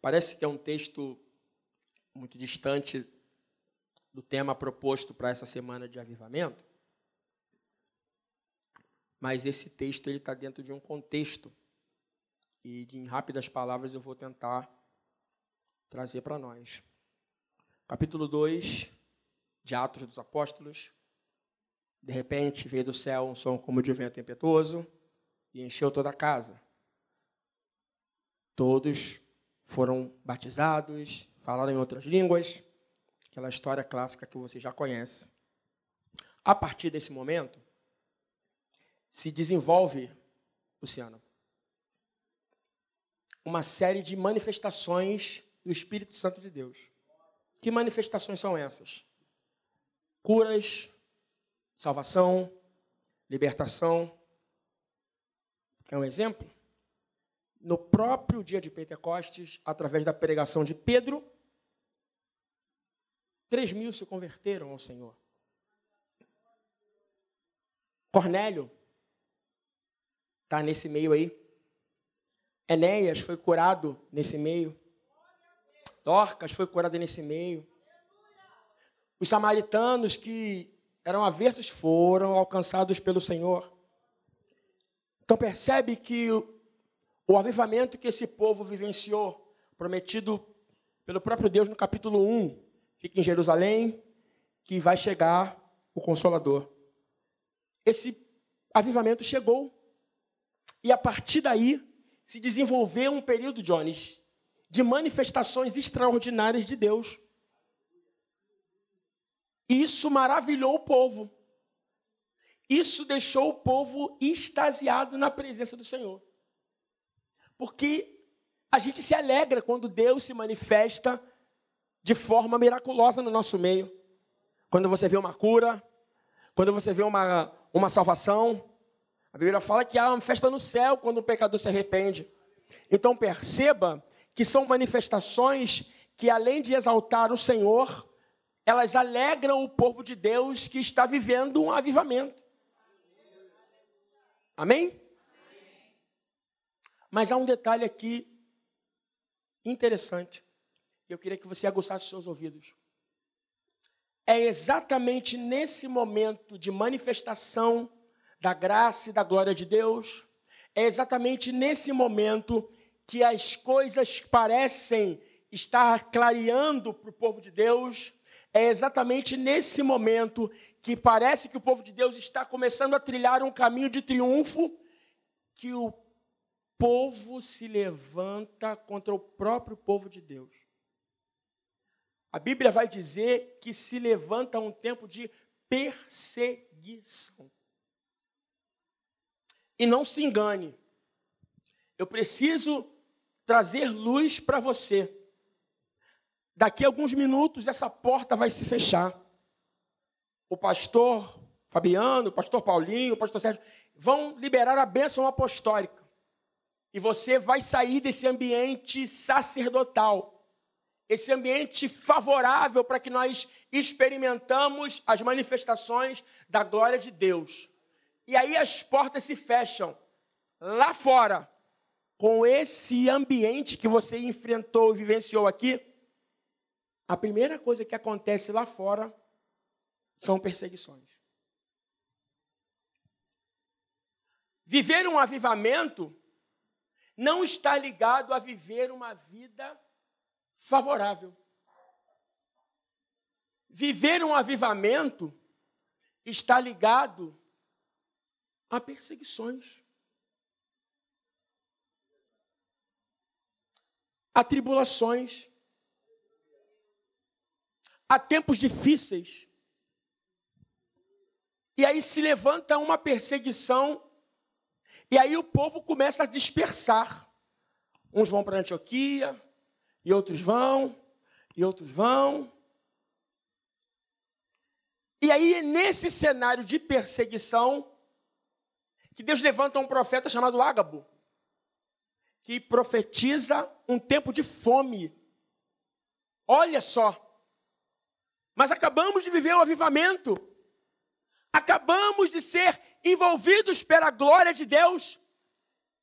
Parece que é um texto muito distante do tema proposto para essa semana de avivamento, mas esse texto ele está dentro de um contexto e em rápidas palavras eu vou tentar trazer para nós. Capítulo 2 de Atos dos Apóstolos. De repente veio do céu um som como de vento impetuoso e encheu toda a casa. Todos foram batizados, falaram em outras línguas, aquela história clássica que você já conhece. A partir desse momento, se desenvolve, Luciano, uma série de manifestações do Espírito Santo de Deus. Que manifestações são essas? Curas, salvação, libertação. Quer um exemplo? No próprio dia de Pentecostes, através da pregação de Pedro, três mil se converteram ao Senhor. Cornélio está nesse meio aí. Enéas foi curado nesse meio. Dorcas foi curada nesse meio. Os samaritanos que eram aversos foram alcançados pelo Senhor. Então percebe que o, avivamento que esse povo vivenciou, prometido pelo próprio Deus no capítulo 1, fica em Jerusalém, que vai chegar o Consolador. Esse avivamento chegou. E a partir daí se desenvolveu um período, Jones, de manifestações extraordinárias de Deus. Isso maravilhou o povo. Isso deixou o povo extasiado na presença do Senhor. Porque a gente se alegra quando Deus se manifesta de forma miraculosa no nosso meio. Quando você vê uma cura, quando você vê uma, uma salvação, a Bíblia fala que há uma festa no céu quando o pecador se arrepende. Então perceba que são manifestações que, além de exaltar o Senhor, elas alegram o povo de Deus que está vivendo um avivamento. Amém? Mas há um detalhe aqui interessante. Eu queria que você aguçasse seus ouvidos. É exatamente nesse momento de manifestação da graça e da glória de Deus, é exatamente nesse momento que as coisas parecem estar clareando para o povo de Deus, é exatamente nesse momento que parece que o povo de Deus está começando a trilhar um caminho de triunfo, que o povo se levanta contra o próprio povo de Deus. A Bíblia vai dizer que se levanta um tempo de perseguição. E não se engane. Eu preciso trazer luz para você. Daqui a alguns minutos essa porta vai se fechar. O pastor Fabiano, o pastor Paulinho, o pastor Sérgio vão liberar a bênção apostólica. E você vai sair desse ambiente sacerdotal, esse ambiente favorável para que nós experimentamos as manifestações da glória de Deus. E aí as portas se fecham lá fora, com esse ambiente que você enfrentou e vivenciou aqui. A primeira coisa que acontece lá fora são perseguições. Viver um avivamento não está ligado a viver uma vida favorável. Viver um avivamento está ligado há perseguições. Há tribulações. Há tempos difíceis. E aí se levanta uma perseguição, e aí o povo começa a dispersar. Uns vão para Antioquia, e outros vão, e outros vão. E aí, nesse cenário de perseguição, que Deus levanta um profeta chamado Ágabo, que profetiza um tempo de fome. Olha só. Mas acabamos de viver o avivamento. Acabamos de ser envolvidos pela glória de Deus.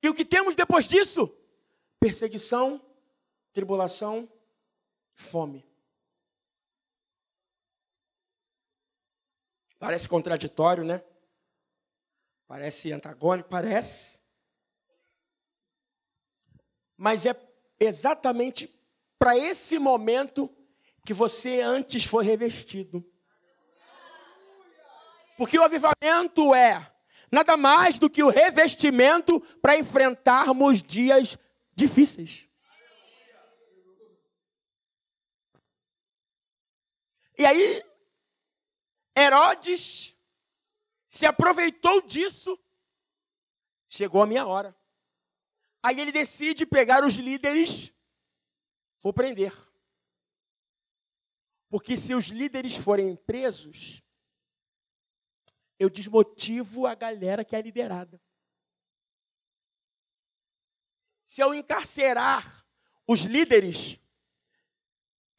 E o que temos depois disso? Perseguição, tribulação, fome. Parece contraditório, né? Parece antagônico, parece. Mas é exatamente para esse momento que você antes foi revestido. Porque o avivamento é nada mais do que o revestimento para enfrentarmos dias difíceis. E aí, Herodes se aproveitou disso, chegou a minha hora. Aí ele decide pegar os líderes, vou prender. Porque se os líderes forem presos, eu desmotivo a galera que é liderada. Se eu encarcerar os líderes,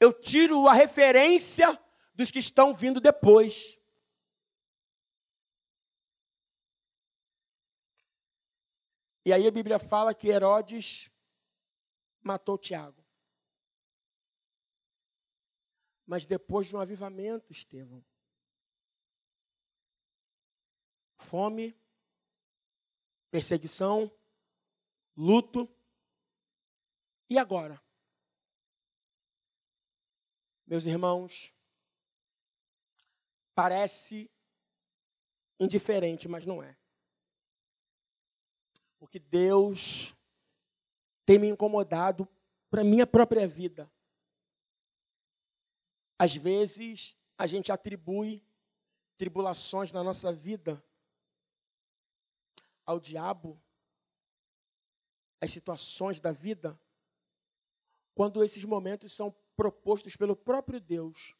eu tiro a referência dos que estão vindo depois. E aí a Bíblia fala que Herodes matou Tiago. Mas depois de um avivamento, Estevão, fome, perseguição, luto. E agora? Meus irmãos, parece indiferente, mas não é. Porque Deus tem me incomodado para a minha própria vida. Às vezes, a gente atribui tribulações na nossa vida ao diabo, as situações da vida, quando esses momentos são propostos pelo próprio Deus.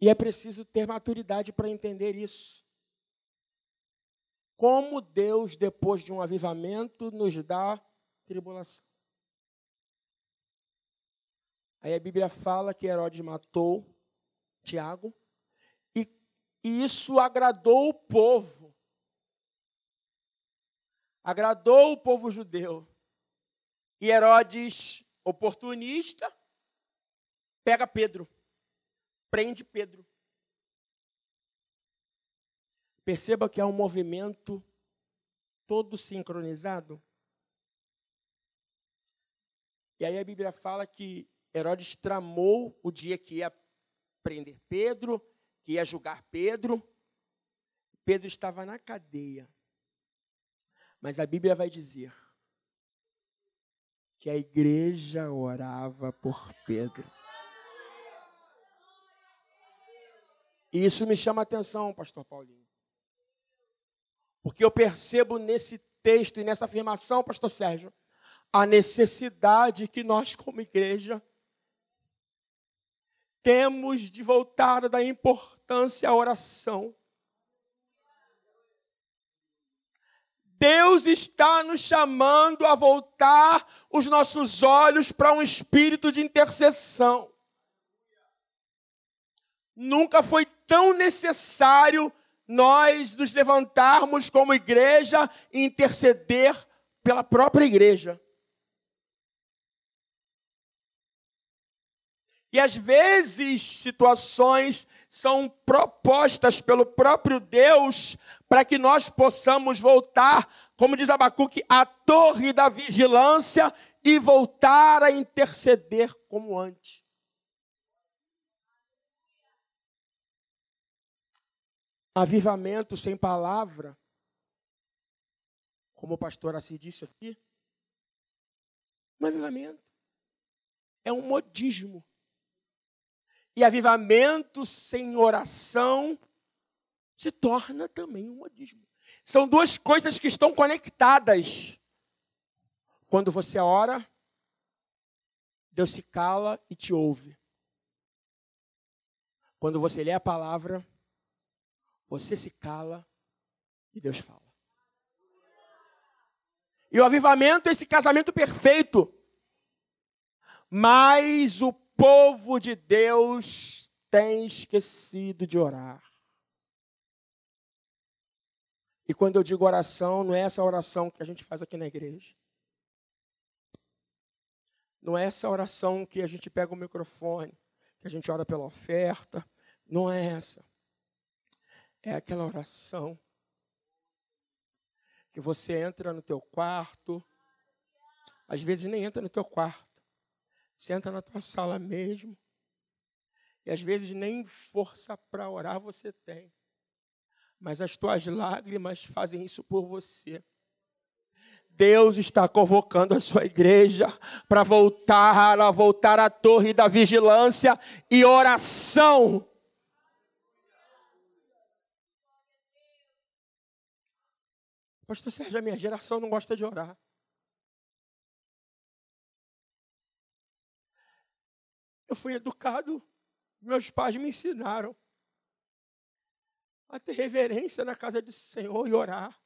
E é preciso ter maturidade para entender isso. Como Deus, depois de um avivamento, nos dá tribulação. Aí a Bíblia fala que Herodes matou Tiago, e isso agradou o povo. Agradou o povo judeu. E Herodes, oportunista, pega Pedro prende Pedro. Perceba que há um movimento todo sincronizado. E aí a Bíblia fala que Herodes tramou o dia que ia prender Pedro, que ia julgar Pedro. Pedro estava na cadeia. Mas a Bíblia vai dizer que a igreja orava por Pedro. E isso me chama a atenção, pastor Paulinho. Porque eu percebo nesse texto e nessa afirmação, pastor Sérgio, a necessidade que nós, como igreja, temos de voltar da importância à oração. Deus está nos chamando a voltar os nossos olhos para um espírito de intercessão. Nunca foi tão necessário nós nos levantarmos como igreja e interceder pela própria igreja. E às vezes situações são propostas pelo próprio Deus para que nós possamos voltar, como diz Abacuque, à torre da vigilância e voltar a interceder como antes. Avivamento sem palavra, como o pastor Assis disse aqui, não é avivamento, é um modismo. E avivamento sem oração se torna também um modismo. São duas coisas que estão conectadas. Quando você ora, Deus se cala e te ouve. Quando você lê a palavra, você se cala e Deus fala. E o avivamento é esse casamento perfeito. Mas o povo de Deus tem esquecido de orar. E quando eu digo oração, não é essa oração que a gente faz aqui na igreja. Não é essa oração que a gente pega o microfone, que a gente ora pela oferta. Não é essa. É aquela oração que você entra no teu quarto, às vezes nem entra no teu quarto, senta na tua sala mesmo, e às vezes nem força para orar você tem, mas as tuas lágrimas fazem isso por você. Deus está convocando a sua igreja para voltar, a voltar à torre da vigilância e oração. Pastor Sérgio, a minha geração não gosta de orar. Eu fui educado, meus pais me ensinaram a ter reverência na casa do Senhor e orar.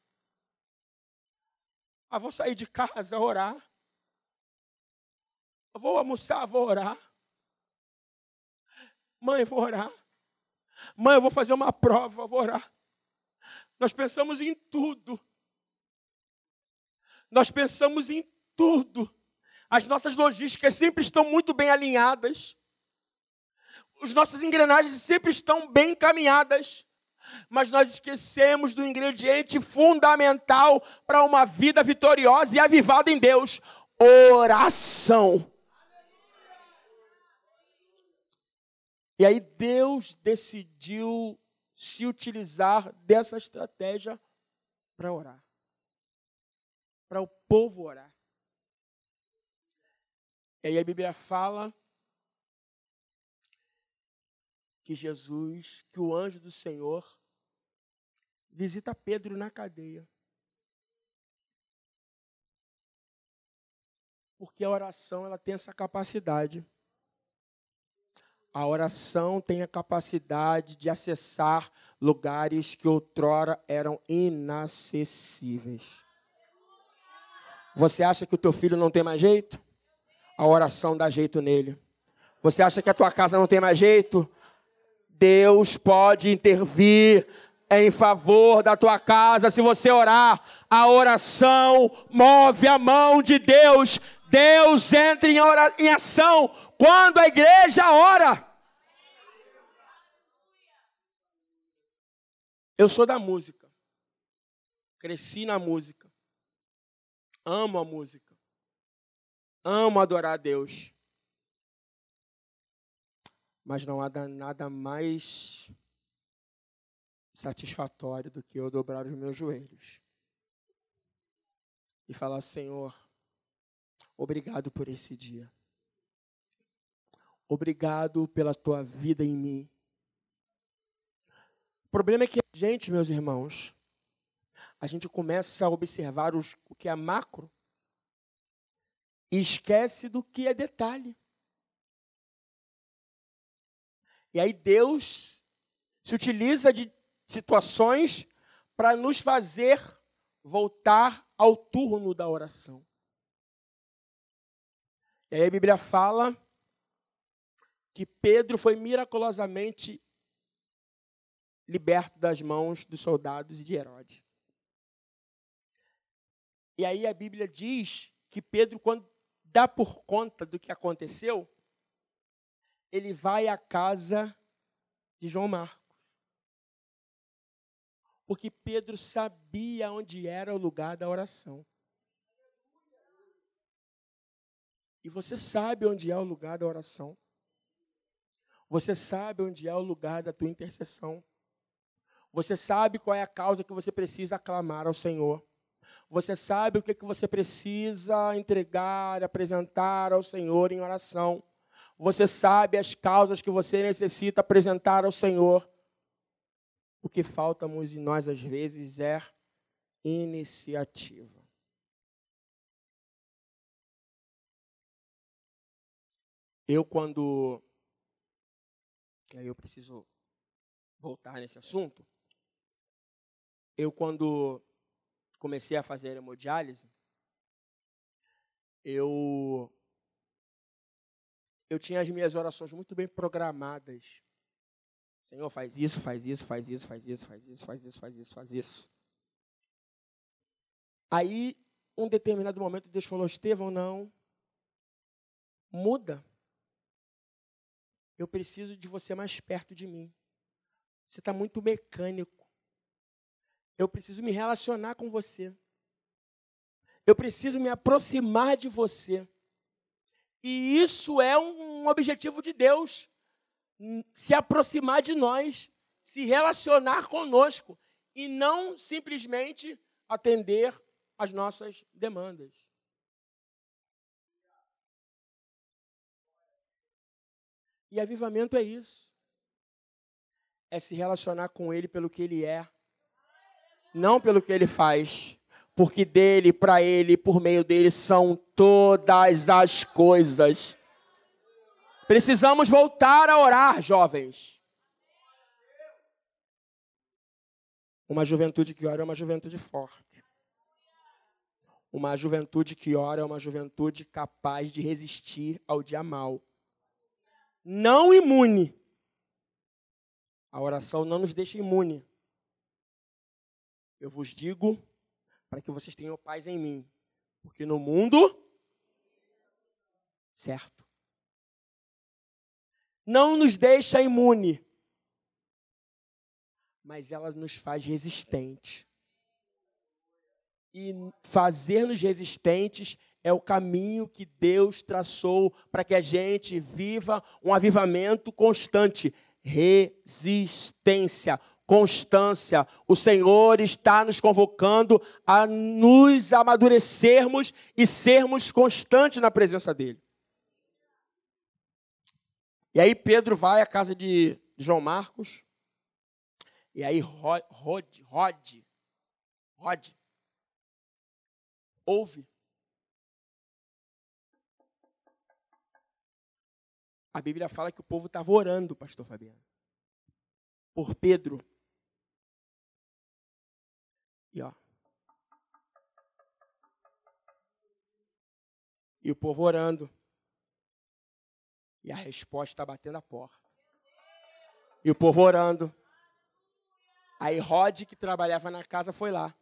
Ah, vou sair de casa, orar. Vou almoçar, vou orar. Mãe, vou orar. Mãe, eu vou fazer uma prova, vou orar. Nós pensamos em tudo. Nós pensamos em tudo. As nossas logísticas sempre estão muito bem alinhadas. Os nossas engrenagens sempre estão bem encaminhadas mas nós esquecemos do ingrediente fundamental para uma vida vitoriosa e avivada em Deus: oração. E aí Deus decidiu se utilizar dessa estratégia para orar. Para o povo orar. E aí a Bíblia fala que Jesus, que o anjo do Senhor visita Pedro na cadeia. Porque a oração ela tem essa capacidade. A oração tem a capacidade de acessar lugares que outrora eram inacessíveis. Você acha que o teu filho não tem mais jeito? A oração dá jeito nele. Você acha que a tua casa não tem mais jeito? Deus pode intervir em favor da tua casa, se você orar, a oração move a mão de Deus. Deus entra em, em ação quando a igreja ora. Eu sou da música. Cresci na música. Amo a música. Amo adorar a Deus. Mas não há nada mais satisfatório do que eu dobrar os meus joelhos e falar: Senhor, obrigado por esse dia. Obrigado pela tua vida em mim. O problema é que a gente, meus irmãos, a gente começa a observar os, o que é macro e esquece do que é detalhe. E aí Deus se utiliza de situações para nos fazer voltar ao turno da oração. E aí a Bíblia fala que Pedro foi miraculosamente liberto das mãos dos soldados e de Herodes. E aí a Bíblia diz que Pedro, quando dá por conta do que aconteceu, ele vai à casa de João Marcos porque Pedro sabia onde era o lugar da oração. E você sabe onde é o lugar da oração. Você sabe onde é o lugar da tua intercessão. Você sabe qual é a causa que você precisa aclamar ao Senhor. Você sabe o que, que você precisa entregar, apresentar ao Senhor em oração. Você sabe as causas que você necessita apresentar ao Senhor. O que faltamos em nós às vezes é iniciativa. Eu quando aí eu preciso voltar nesse assunto. Eu quando comecei a fazer hemodiálise, eu eu tinha as minhas orações muito bem programadas. Senhor, faz isso, faz isso, faz isso, faz isso, faz isso, faz isso, faz isso, faz isso. Aí, um determinado momento, Deus falou: Estevão, não. Muda. Eu preciso de você mais perto de mim. Você está muito mecânico. Eu preciso me relacionar com você. Eu preciso me aproximar de você. E isso é um objetivo de Deus. Se aproximar de nós, se relacionar conosco e não simplesmente atender às nossas demandas. E avivamento é isso. É se relacionar com Ele pelo que Ele é, não pelo que Ele faz. Porque dele, para Ele, por meio dele, são todas as coisas. Precisamos voltar a orar, jovens. Uma juventude que ora é uma juventude forte. Uma juventude que ora é uma juventude capaz de resistir ao dia mal não imune. A oração não nos deixa imune. Eu vos digo para que vocês tenham paz em mim, porque no mundo certo. Não nos deixa imune, mas ela nos faz resistentes. E fazer-nos resistentes é o caminho que Deus traçou para que a gente viva um avivamento constante. Resistência, constância. O Senhor está nos convocando a nos amadurecermos e sermos constantes na presença dEle. E aí Pedro vai à casa de João Marcos. E aí Rod, Rod, Rod, ouve A Bíblia fala que o povo estava orando, pastor Fabiano, por Pedro. Ó. E o povo orando. E a resposta está batendo a porta. E o povo orando. Aí Rod, que trabalhava na casa, foi lá.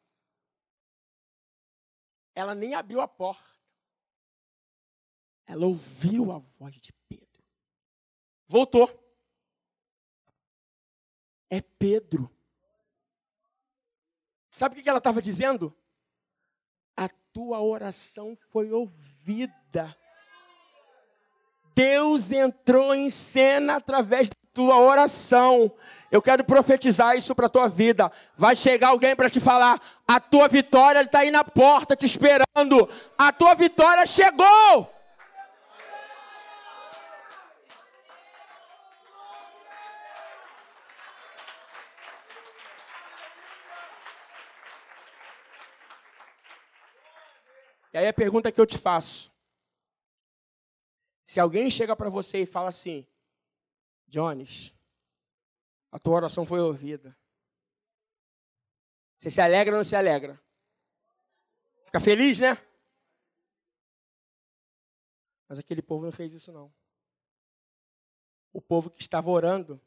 Ela nem abriu a porta. Ela ouviu a voz de Pedro. Voltou. É Pedro. Sabe o que ela estava dizendo? A tua oração foi ouvida. Deus entrou em cena através da tua oração. Eu quero profetizar isso para a tua vida. Vai chegar alguém para te falar: a tua vitória está aí na porta te esperando. A tua vitória chegou. E aí a pergunta que eu te faço: se alguém chega para você e fala assim, Jones, a tua oração foi ouvida. Você se alegra ou não se alegra? Fica feliz, né? Mas aquele povo não fez isso, não. O povo que estava orando,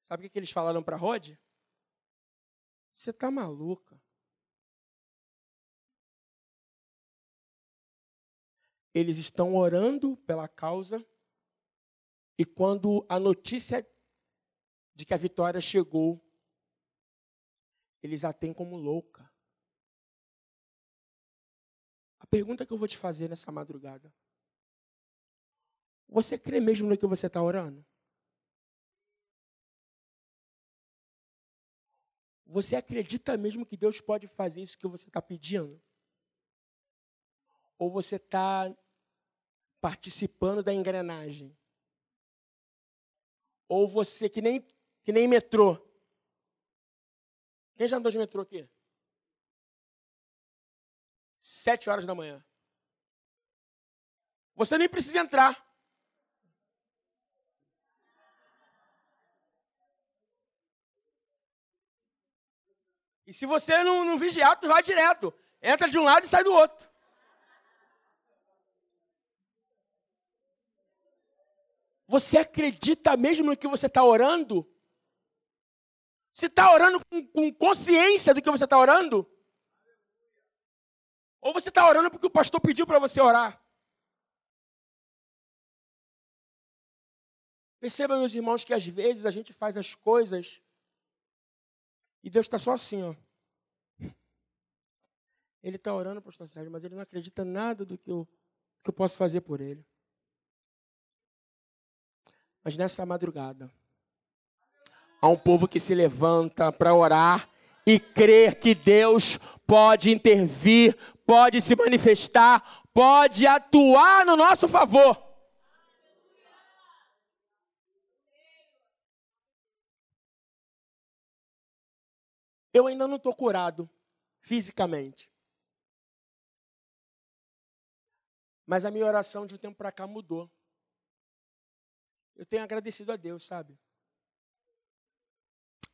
sabe o que eles falaram para Rod? Você está maluca. Eles estão orando pela causa, e quando a notícia de que a vitória chegou, eles a têm como louca. A pergunta que eu vou te fazer nessa madrugada: Você crê mesmo no que você está orando? Você acredita mesmo que Deus pode fazer isso que você está pedindo? Ou você está participando da engrenagem. Ou você que nem que nem metrô. Quem já andou de metrô aqui? Sete horas da manhã. Você nem precisa entrar. E se você não, não vigiar, tu vai direto. Entra de um lado e sai do outro. Você acredita mesmo no que você está orando? Você está orando com, com, consciência do que você está orando? Ou você está orando porque o pastor pediu para você orar. Perceba, meus irmãos, que às vezes a gente faz as coisas e Deus está só assim, ó. Ele está orando, pastor Sérgio, mas ele não acredita nada do que eu, que eu posso fazer por ele. Mas nessa madrugada, há um povo que se levanta para orar e crer que Deus pode intervir, pode se manifestar, pode atuar no nosso favor. Eu ainda não estou curado fisicamente. Mas a minha oração de um tempo para cá mudou. Eu tenho agradecido a Deus, sabe?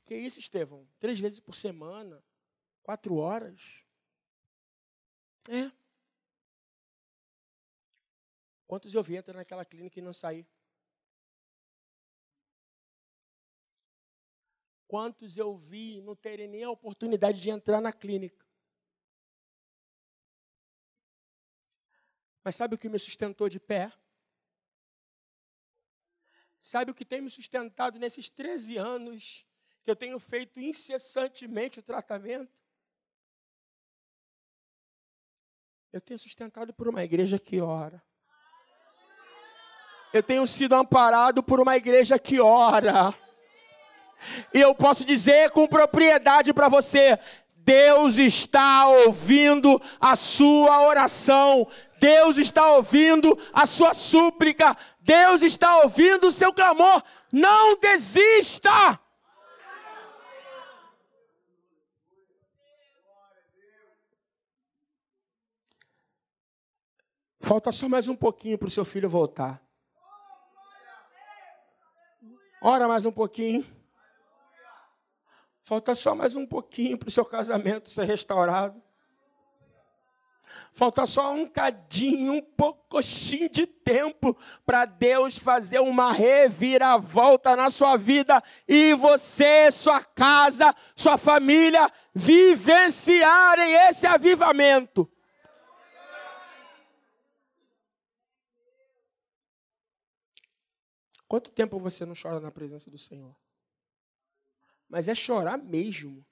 Que isso, Estevão? Três vezes por semana? Quatro horas? É. Quantos eu vi entrar naquela clínica e não sair? Quantos eu vi não terem nem a oportunidade de entrar na clínica? Mas sabe o que me sustentou de pé? Sabe o que tem me sustentado nesses 13 anos que eu tenho feito incessantemente o tratamento? Eu tenho sustentado por uma igreja que ora. Eu tenho sido amparado por uma igreja que ora. E eu posso dizer com propriedade para você: Deus está ouvindo a sua oração, Deus está ouvindo a sua súplica, Deus está ouvindo o seu clamor. Não desista! Falta só mais um pouquinho para o seu filho voltar. Ora mais um pouquinho. Falta só mais um pouquinho para o seu casamento ser restaurado. Falta só um cadinho, um pouquinho de tempo para Deus fazer uma reviravolta na sua vida e você, sua casa, sua família vivenciarem esse avivamento. Quanto tempo você não chora na presença do Senhor? mas é chorar mesmo,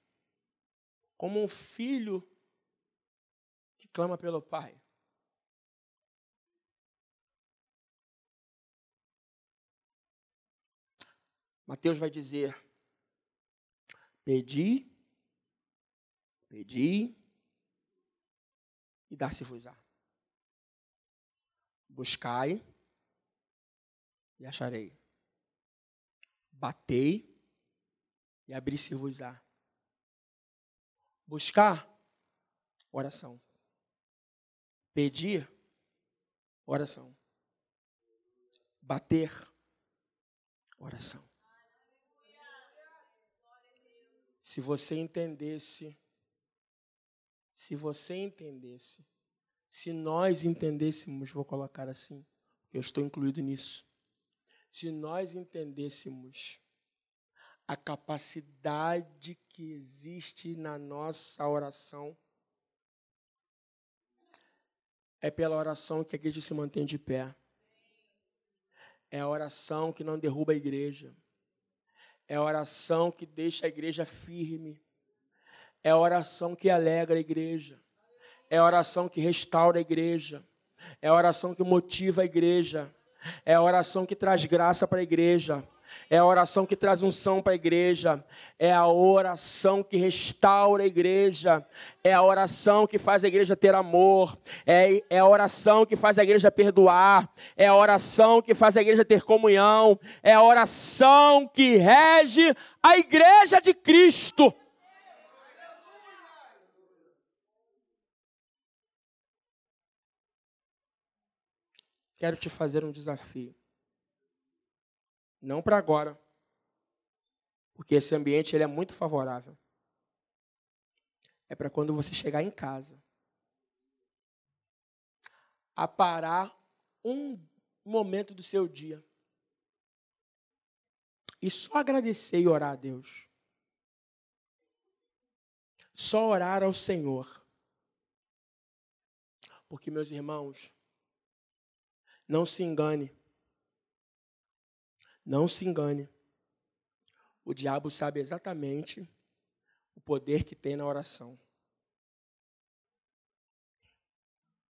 como um filho clama pelo pai. Mateus vai dizer: Pedi, pedi, e dar-se-vos-á. Buscai, e acharei. Batei, e abrir-se-vos-á. Buscar, oração. Pedir, oração. Bater, oração. Se você entendesse, se você entendesse, se nós entendêssemos, vou colocar assim, eu estou incluído nisso. Se nós entendêssemos a capacidade que existe na nossa oração. É pela oração que a igreja se mantém de pé. É a oração que não derruba a igreja. É a oração que deixa a igreja firme. É a oração que alegra a igreja. É a oração que restaura a igreja. É a oração que motiva a igreja. É a oração que traz graça para a igreja é a oração que traz unção para a igreja, é a oração que restaura a igreja, é a oração que faz a igreja ter amor, é, é a oração que faz a igreja perdoar, é a oração que faz a igreja ter comunhão, é a oração que rege a igreja de Cristo. Quero te fazer um desafio. Não para agora. Porque esse ambiente ele é muito favorável. É para quando você chegar em casa. A parar um momento do seu dia. E só agradecer e orar a Deus. Só orar ao Senhor. Porque, meus irmãos, não se engane. Não se engane. O diabo sabe exatamente o poder que tem na oração.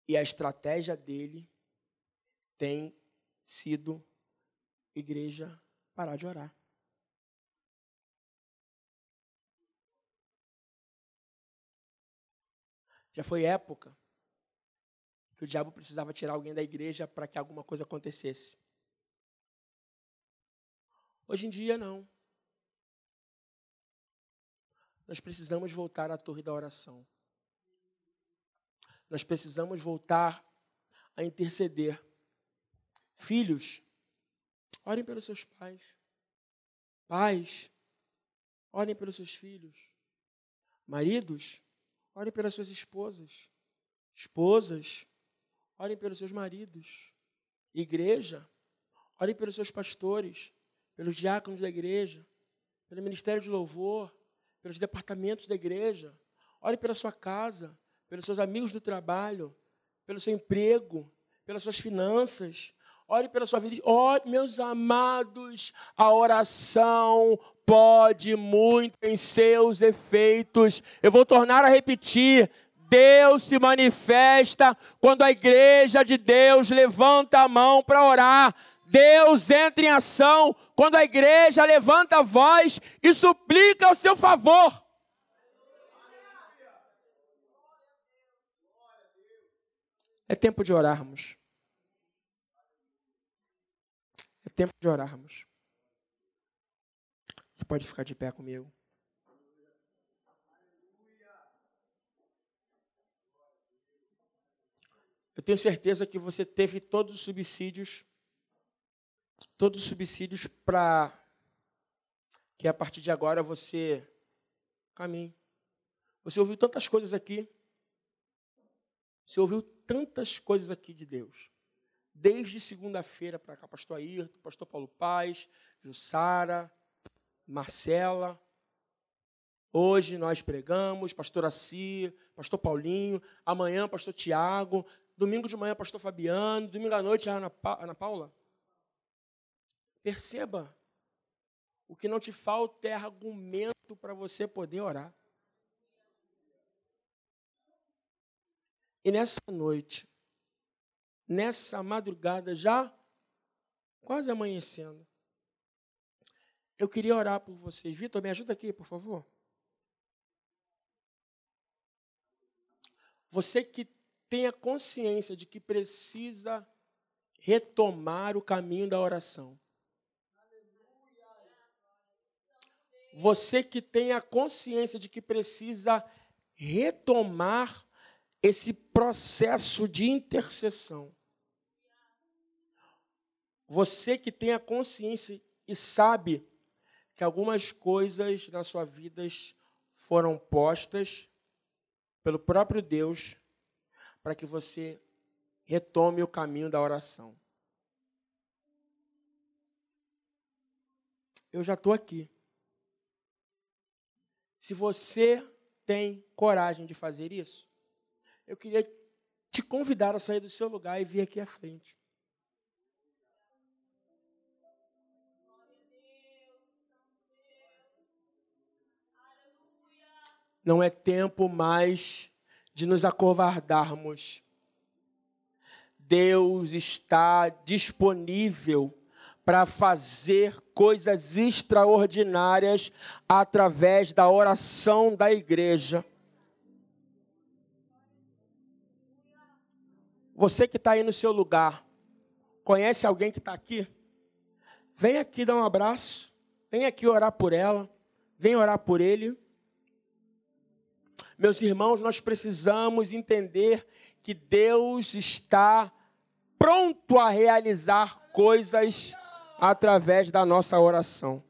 E a estratégia dele tem sido igreja parar de orar. Já foi época que o diabo precisava tirar alguém da igreja para que alguma coisa acontecesse. Hoje em dia, não. Nós precisamos voltar à torre da oração. Nós precisamos voltar a interceder. Filhos, orem pelos seus pais. Pais, orem pelos seus filhos. Maridos, orem pelas suas esposas. Esposas, orem pelos seus maridos. Igreja, orem pelos seus pastores, pelos diáconos da igreja, pelo ministério de louvor, pelos departamentos da igreja. Ore pela sua casa, pelos seus amigos do trabalho, pelo seu emprego, pelas suas finanças. Ore pela sua vida. Ore, meus amados, a oração pode muito em seus efeitos. Eu vou tornar a repetir. Deus se manifesta quando a igreja de Deus levanta a mão para orar. Deus entra em ação quando a igreja levanta a voz e suplica ao seu favor. É tempo de orarmos. É tempo de orarmos. Você pode ficar de pé comigo. Eu tenho certeza que você teve todos os subsídios todos os subsídios para que a partir de agora você caminhe. Você ouviu tantas coisas aqui. Você ouviu tantas coisas aqui de Deus. Desde segunda-feira para cá, pastor Ayrton, pastor Paulo Paz, Jussara, Marcela. Hoje nós pregamos, pastor Assi, pastor Paulinho. Amanhã, pastor Tiago. Domingo de manhã, pastor Fabiano. Domingo à noite, Ana, pa Ana Paula. Perceba, o que não te falta é argumento para você poder orar. E nessa noite, nessa madrugada, já quase amanhecendo, eu queria orar por vocês. Vitor, me ajuda aqui, por favor. Você que tenha consciência de que precisa retomar o caminho da oração. Você que tem a consciência de que precisa retomar esse processo de intercessão. Você que tem a consciência e sabe que algumas coisas na sua vida foram postas pelo próprio Deus para que você retome o caminho da oração. Eu já estou aqui. Se você tem coragem de fazer isso, eu queria te convidar a sair do seu lugar e vir aqui à frente. Não é tempo mais de nos acovardarmos. Deus está disponível para fazer coisas extraordinárias através da oração da igreja. Você que está aí no seu lugar, conhece alguém que está aqui? Vem aqui dar um abraço, vem aqui orar por ela, vem orar por ele. Meus irmãos, nós precisamos entender que Deus está pronto a realizar coisas através da nossa oração.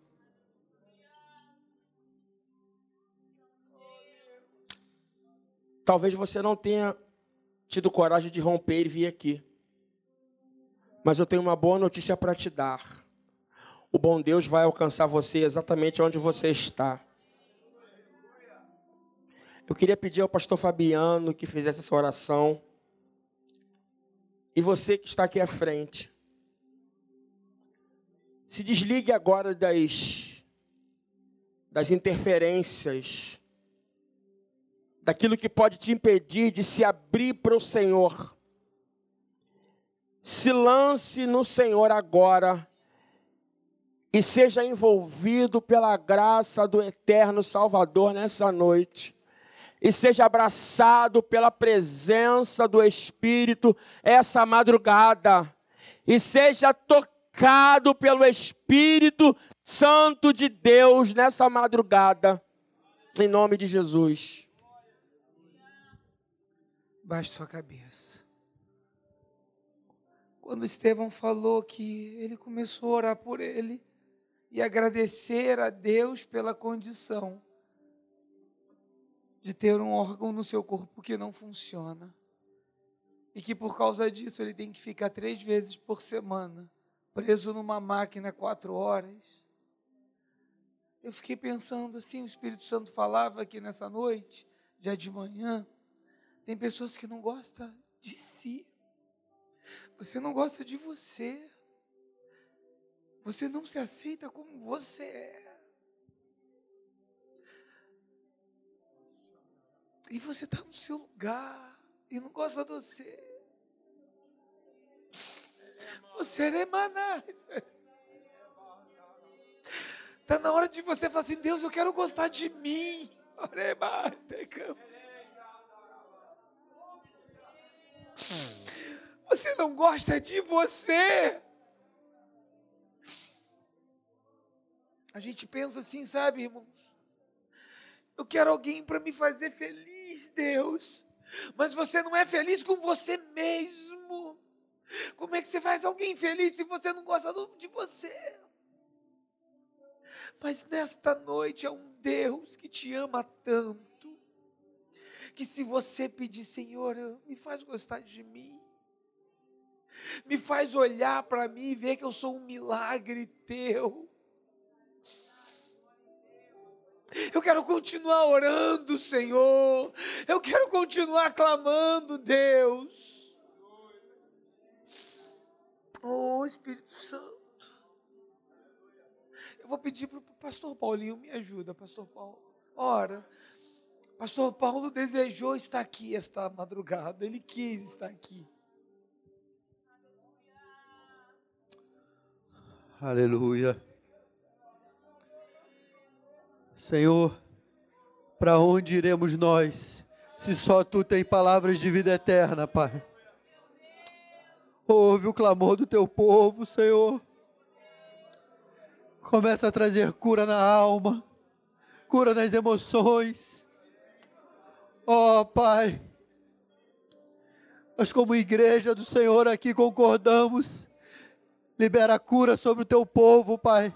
Talvez você não tenha tido coragem de romper e vir aqui. Mas eu tenho uma boa notícia para te dar. O bom Deus vai alcançar você exatamente onde você está. Eu queria pedir ao pastor Fabiano que fizesse essa oração. E você que está aqui à frente, se desligue agora das, das interferências, daquilo que pode te impedir de se abrir para o Senhor. Se lance no Senhor agora e seja envolvido pela graça do eterno Salvador nessa noite e seja abraçado pela presença do Espírito essa madrugada, e seja tocado pelo Espírito Santo de Deus nessa madrugada, em nome de Jesus. Baixe sua cabeça. Quando Estevão falou que ele começou a orar por ele e agradecer a Deus pela condição de ter um órgão no seu corpo que não funciona. E que por causa disso ele tem que ficar três vezes por semana, preso numa máquina quatro horas. Eu fiquei pensando assim, o Espírito Santo falava aqui nessa noite, já de manhã, tem pessoas que não gostam de si. Você não gosta de você. Você não se aceita como você é. E você está no seu lugar e não gosta de você. É maná. Está na hora de você falar assim, Deus, eu quero gostar de mim. Você não gosta de você. A gente pensa assim, sabe, irmãos? Eu quero alguém para me fazer feliz. Deus, mas você não é feliz com você mesmo. Como é que você faz alguém feliz se você não gosta de você? Mas nesta noite é um Deus que te ama tanto, que se você pedir, Senhor, me faz gostar de mim, me faz olhar para mim e ver que eu sou um milagre teu. Eu quero continuar orando, Senhor. Eu quero continuar clamando, Deus. Oh, Espírito Santo. Eu vou pedir para o pastor Paulinho, me ajuda, pastor Paulo. Ora, pastor Paulo desejou estar aqui esta madrugada, ele quis estar aqui. Aleluia. Senhor, para onde iremos nós, se só tu tem palavras de vida eterna, Pai? Ouve o clamor do teu povo, Senhor. Começa a trazer cura na alma, cura nas emoções. Ó oh, Pai, nós, como igreja do Senhor, aqui concordamos. Libera cura sobre o teu povo, Pai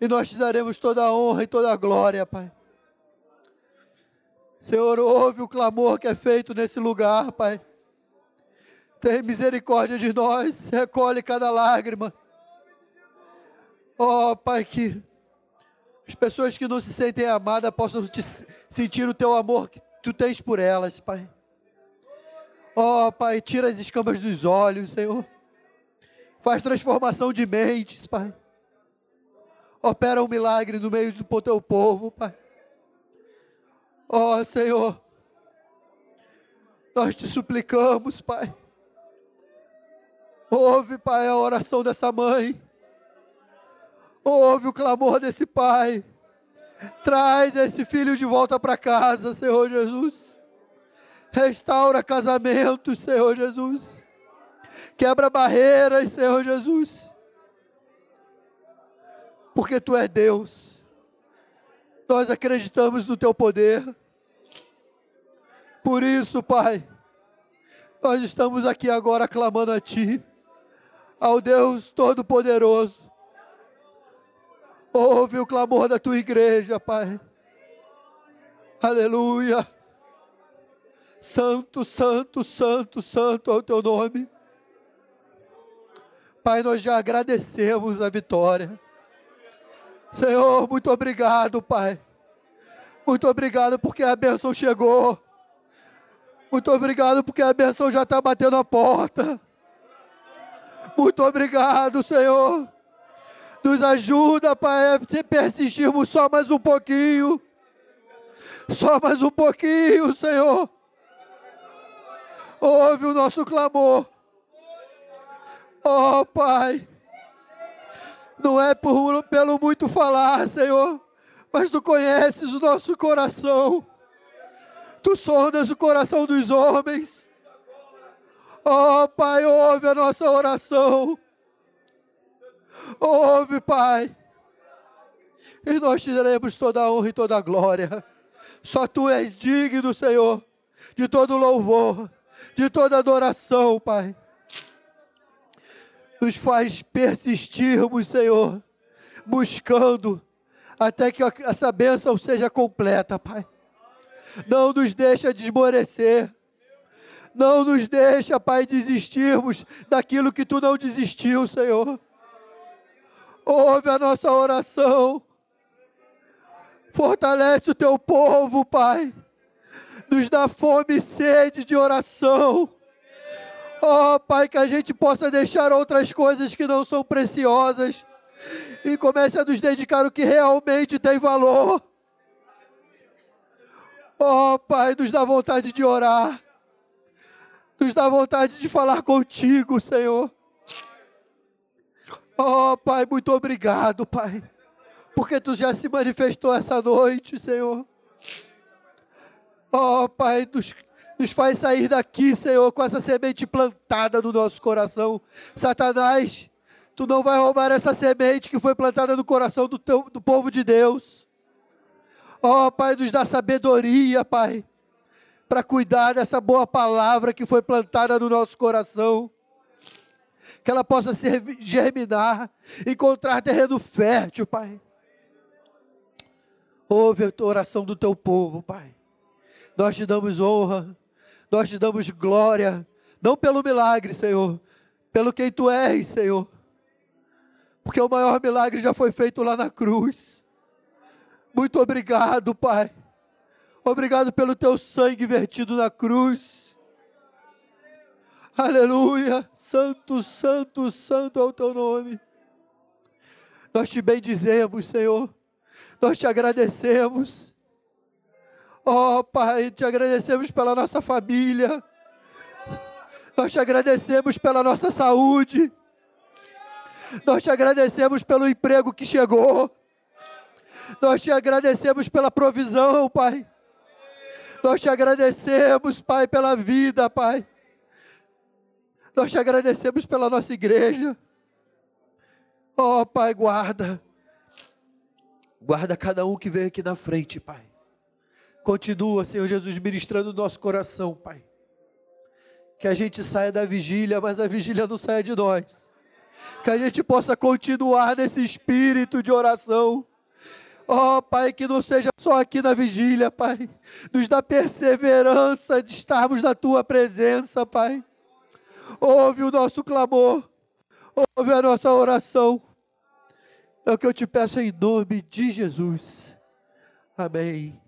e nós te daremos toda a honra e toda a glória, Pai. Senhor, ouve o clamor que é feito nesse lugar, Pai. Tem misericórdia de nós, recolhe cada lágrima. Ó oh, Pai, que as pessoas que não se sentem amadas possam te sentir o teu amor que tu tens por elas, Pai. Ó oh, Pai, tira as escamas dos olhos, Senhor. Faz transformação de mentes, Pai. Opera um milagre no meio do teu povo, Pai. Ó oh, Senhor, nós te suplicamos, Pai. Ouve, Pai, a oração dessa mãe. Ouve o clamor desse pai. Traz esse filho de volta para casa, Senhor Jesus. Restaura casamentos, Senhor Jesus. Quebra barreiras, Senhor Jesus porque tu és Deus. Nós acreditamos no teu poder. Por isso, Pai, nós estamos aqui agora clamando a Ti, ao Deus Todo-Poderoso. Ouve o clamor da tua igreja, Pai. Aleluia. Santo, santo, santo, santo é o teu nome. Pai, nós já agradecemos a vitória. Senhor, muito obrigado, Pai. Muito obrigado porque a bênção chegou. Muito obrigado porque a benção já está batendo a porta. Muito obrigado, Senhor. Nos ajuda, Pai, se persistirmos só mais um pouquinho. Só mais um pouquinho, Senhor. Ouve o nosso clamor. Oh, Pai. Não é por, pelo muito falar, Senhor, mas tu conheces o nosso coração. Tu sondas o coração dos homens. Oh, Pai, ouve a nossa oração. Ouve, Pai. E nós te daremos toda a honra e toda a glória. Só tu és digno, Senhor, de todo louvor, de toda adoração, Pai. Nos faz persistirmos, Senhor, buscando até que essa bênção seja completa, Pai. Não nos deixa desmorecer. Não nos deixa, Pai, desistirmos daquilo que tu não desistiu, Senhor. Ouve a nossa oração. Fortalece o teu povo, Pai. Nos dá fome e sede de oração. Oh, Pai, que a gente possa deixar outras coisas que não são preciosas e comece a nos dedicar o que realmente tem valor. Oh, Pai, nos dá vontade de orar. Nos dá vontade de falar contigo, Senhor. Oh, Pai, muito obrigado, Pai porque tu já se manifestou essa noite, Senhor. Oh, Pai, nos, nos faz sair daqui, Senhor, com essa semente plantada no nosso coração. Satanás, tu não vai roubar essa semente que foi plantada no coração do, teu, do povo de Deus. Oh, Pai, nos dá sabedoria, Pai, para cuidar dessa boa palavra que foi plantada no nosso coração. Que ela possa germinar, encontrar terreno fértil, Pai. Ouve a oração do teu povo, Pai. Nós te damos honra, nós te damos glória, não pelo milagre, Senhor, pelo quem tu és, Senhor. Porque o maior milagre já foi feito lá na cruz. Muito obrigado, Pai. Obrigado pelo teu sangue vertido na cruz. Aleluia. Santo, santo, santo é o teu nome. Nós te bendizemos, Senhor. Nós te agradecemos. Oh, Pai, te agradecemos pela nossa família. Nós te agradecemos pela nossa saúde. Nós te agradecemos pelo emprego que chegou. Nós te agradecemos pela provisão, Pai. Nós te agradecemos, Pai, pela vida, Pai. Nós te agradecemos pela nossa igreja. Oh, Pai, guarda. Guarda cada um que veio aqui na frente, Pai. Continua, Senhor Jesus, ministrando o nosso coração, Pai. Que a gente saia da vigília, mas a vigília não saia de nós. Que a gente possa continuar nesse espírito de oração. Ó oh, Pai, que não seja só aqui na vigília, Pai. Nos dá perseverança de estarmos na Tua presença, Pai. Ouve o nosso clamor. Ouve a nossa oração. É o que eu te peço em nome de Jesus. Amém.